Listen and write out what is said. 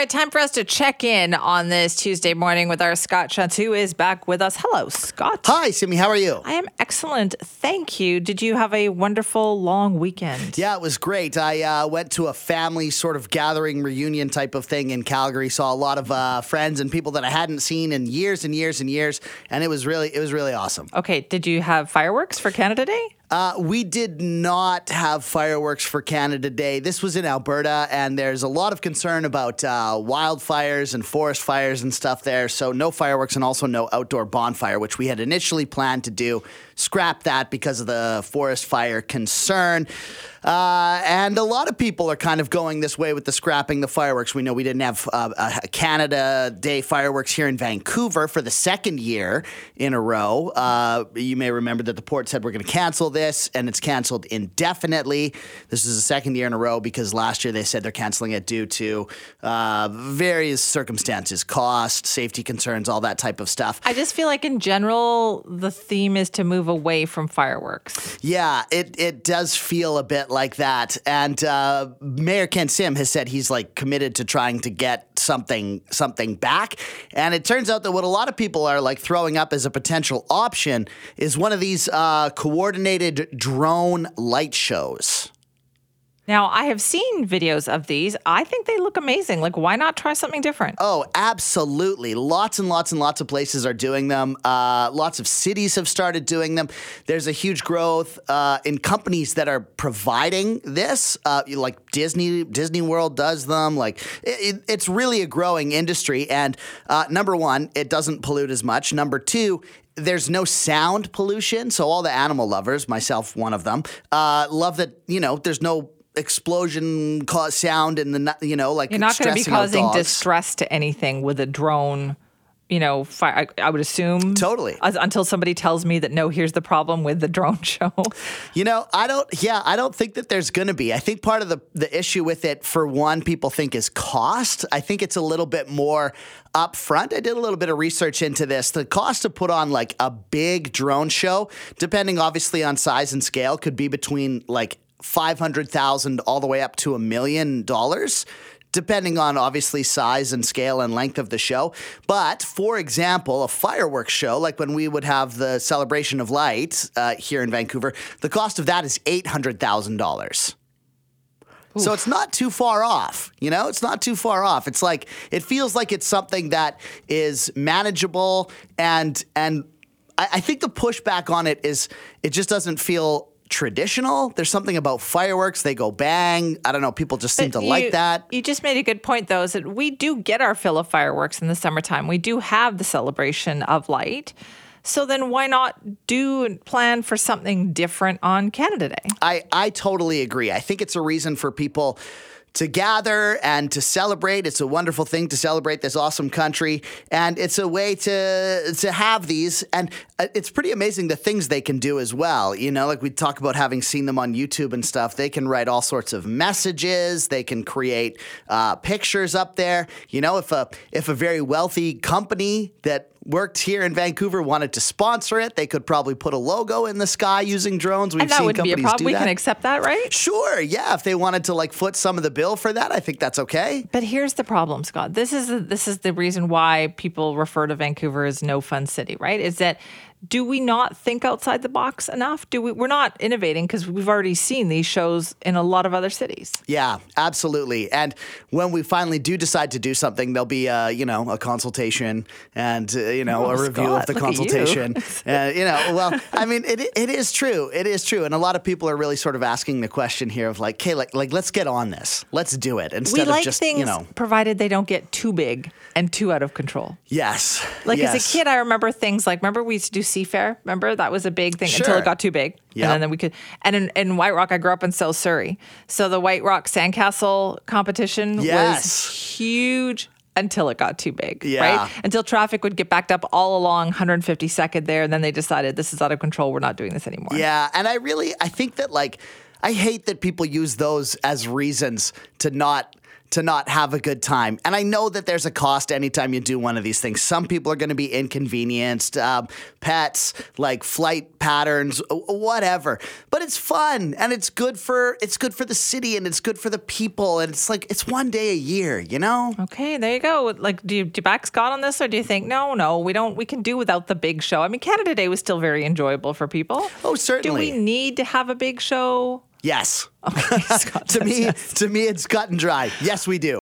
Right, time for us to check in on this Tuesday morning with our Scott Shantz, who is back with us. Hello, Scott. Hi, Simi. How are you? I am excellent. Thank you. Did you have a wonderful long weekend? Yeah, it was great. I uh, went to a family sort of gathering reunion type of thing in Calgary. Saw a lot of uh, friends and people that I hadn't seen in years and years and years, and it was really it was really awesome. Okay, did you have fireworks for Canada Day? Uh, we did not have fireworks for Canada Day. This was in Alberta, and there's a lot of concern about uh, wildfires and forest fires and stuff there. So, no fireworks and also no outdoor bonfire, which we had initially planned to do. Scrap that because of the forest fire concern. Uh, and a lot of people are kind of going this way with the scrapping the fireworks. We know we didn't have uh, a Canada Day fireworks here in Vancouver for the second year in a row. Uh, you may remember that the port said we're going to cancel this, and it's canceled indefinitely. This is the second year in a row because last year they said they're canceling it due to uh, various circumstances, cost, safety concerns, all that type of stuff. I just feel like in general, the theme is to move away from fireworks. Yeah, it, it does feel a bit like that. And uh, Mayor Ken Sim has said he's like committed to trying to get something something back. And it turns out that what a lot of people are like throwing up as a potential option is one of these uh, coordinated drone light shows. Now, I have seen videos of these. I think they look amazing. Like, why not try something different? Oh, absolutely. Lots and lots and lots of places are doing them. Uh, lots of cities have started doing them. There's a huge growth uh, in companies that are providing this. Uh, like Disney, Disney World does them. Like, it, it's really a growing industry. And uh, number one, it doesn't pollute as much. Number two, there's no sound pollution. So all the animal lovers, myself one of them, uh, love that, you know, there's no explosion cause sound in the you know like You're not going to be causing distress to anything with a drone. You know, fire, I, I would assume Totally. as, until somebody tells me that no, here's the problem with the drone show. You know, I don't. Yeah, I don't think that there's going to be. I think part of the the issue with it, for one, people think is cost. I think it's a little bit more upfront. I did a little bit of research into this. The cost to put on like a big drone show, depending obviously on size and scale, could be between like five hundred thousand all the way up to a million dollars. Depending on obviously size and scale and length of the show. But for example, a fireworks show, like when we would have the celebration of light uh, here in Vancouver, the cost of that is $800,000. So it's not too far off, you know? It's not too far off. It's like it feels like it's something that is manageable and and I, I think the pushback on it is it just doesn't feel traditional. There's something about fireworks, they go bang. I don't know, people just seem to But like that. You just made a good point, though, is that we do get our fill of fireworks in the summertime. We do have the celebration of light. So then why not do and plan for something different on Canada Day? I, I totally agree. I think it's a reason for people to gather and to celebrate. It's a wonderful thing to celebrate this awesome country, and it's a way to to have these. And uh, it's pretty amazing the things they can do as well. You know, like we talk about having seen them on YouTube and stuff. They can write all sorts of messages. They can create uh, pictures up there. You know, if a if a very wealthy company that worked here in Vancouver wanted to sponsor it, they could probably put a logo in the sky using drones. We've and that seen wouldn't be a companies problem. We can accept that, right? Sure, yeah. If they wanted to like foot some of the bill for that, I think that's okay. But here's the problem, Scott. This is this is the reason why people refer to Vancouver as no fun city, right? Is that do we not think outside the box enough? Do we? We're not innovating because we've already seen these shows in a lot of other cities. Yeah, absolutely. And when we finally do decide to do something, there'll be uh, you know a consultation and uh, you know Oh, a review Scott, of the at you. consultation. uh, you know, well, I mean, it it is true. It is true, and a lot of people are really sort of asking the question here of like, okay, like like let's get on this. Let's do it instead we of just things you know. provided they don't get too big and too out of control. Yes. Like as a kid, I remember things like remember we used to do Seafair. Remember that was a big thing until it got too big, Yep. and then, then we could. And in, in White Rock, I grew up in South Surrey, so the White Rock Sandcastle competition Yes. was huge. until it got too big, Yeah. right? Until traffic would get backed up all along 152nd there, and then they decided this is out of control. We're not doing this anymore. Yeah, and I really I think that like I hate that people use those as reasons to not to not have a good time. And I know that there's a cost anytime you do one of these things. Some people are going to be inconvenienced, um, pets, like flight patterns, whatever. But it's fun and it's good for it's good for the city and it's good for the people and it's like it's one day a year, you know? Okay, there you go. Like, do you, do you back Scott on this, or do you think no, no, we don't? We can do without the big show. I mean, Canada Day was still very enjoyable for people. Oh, certainly. Do we need to have a big show? Yes. Okay, Scott to me, yes. to me, it's cut and dry. Yes, we do.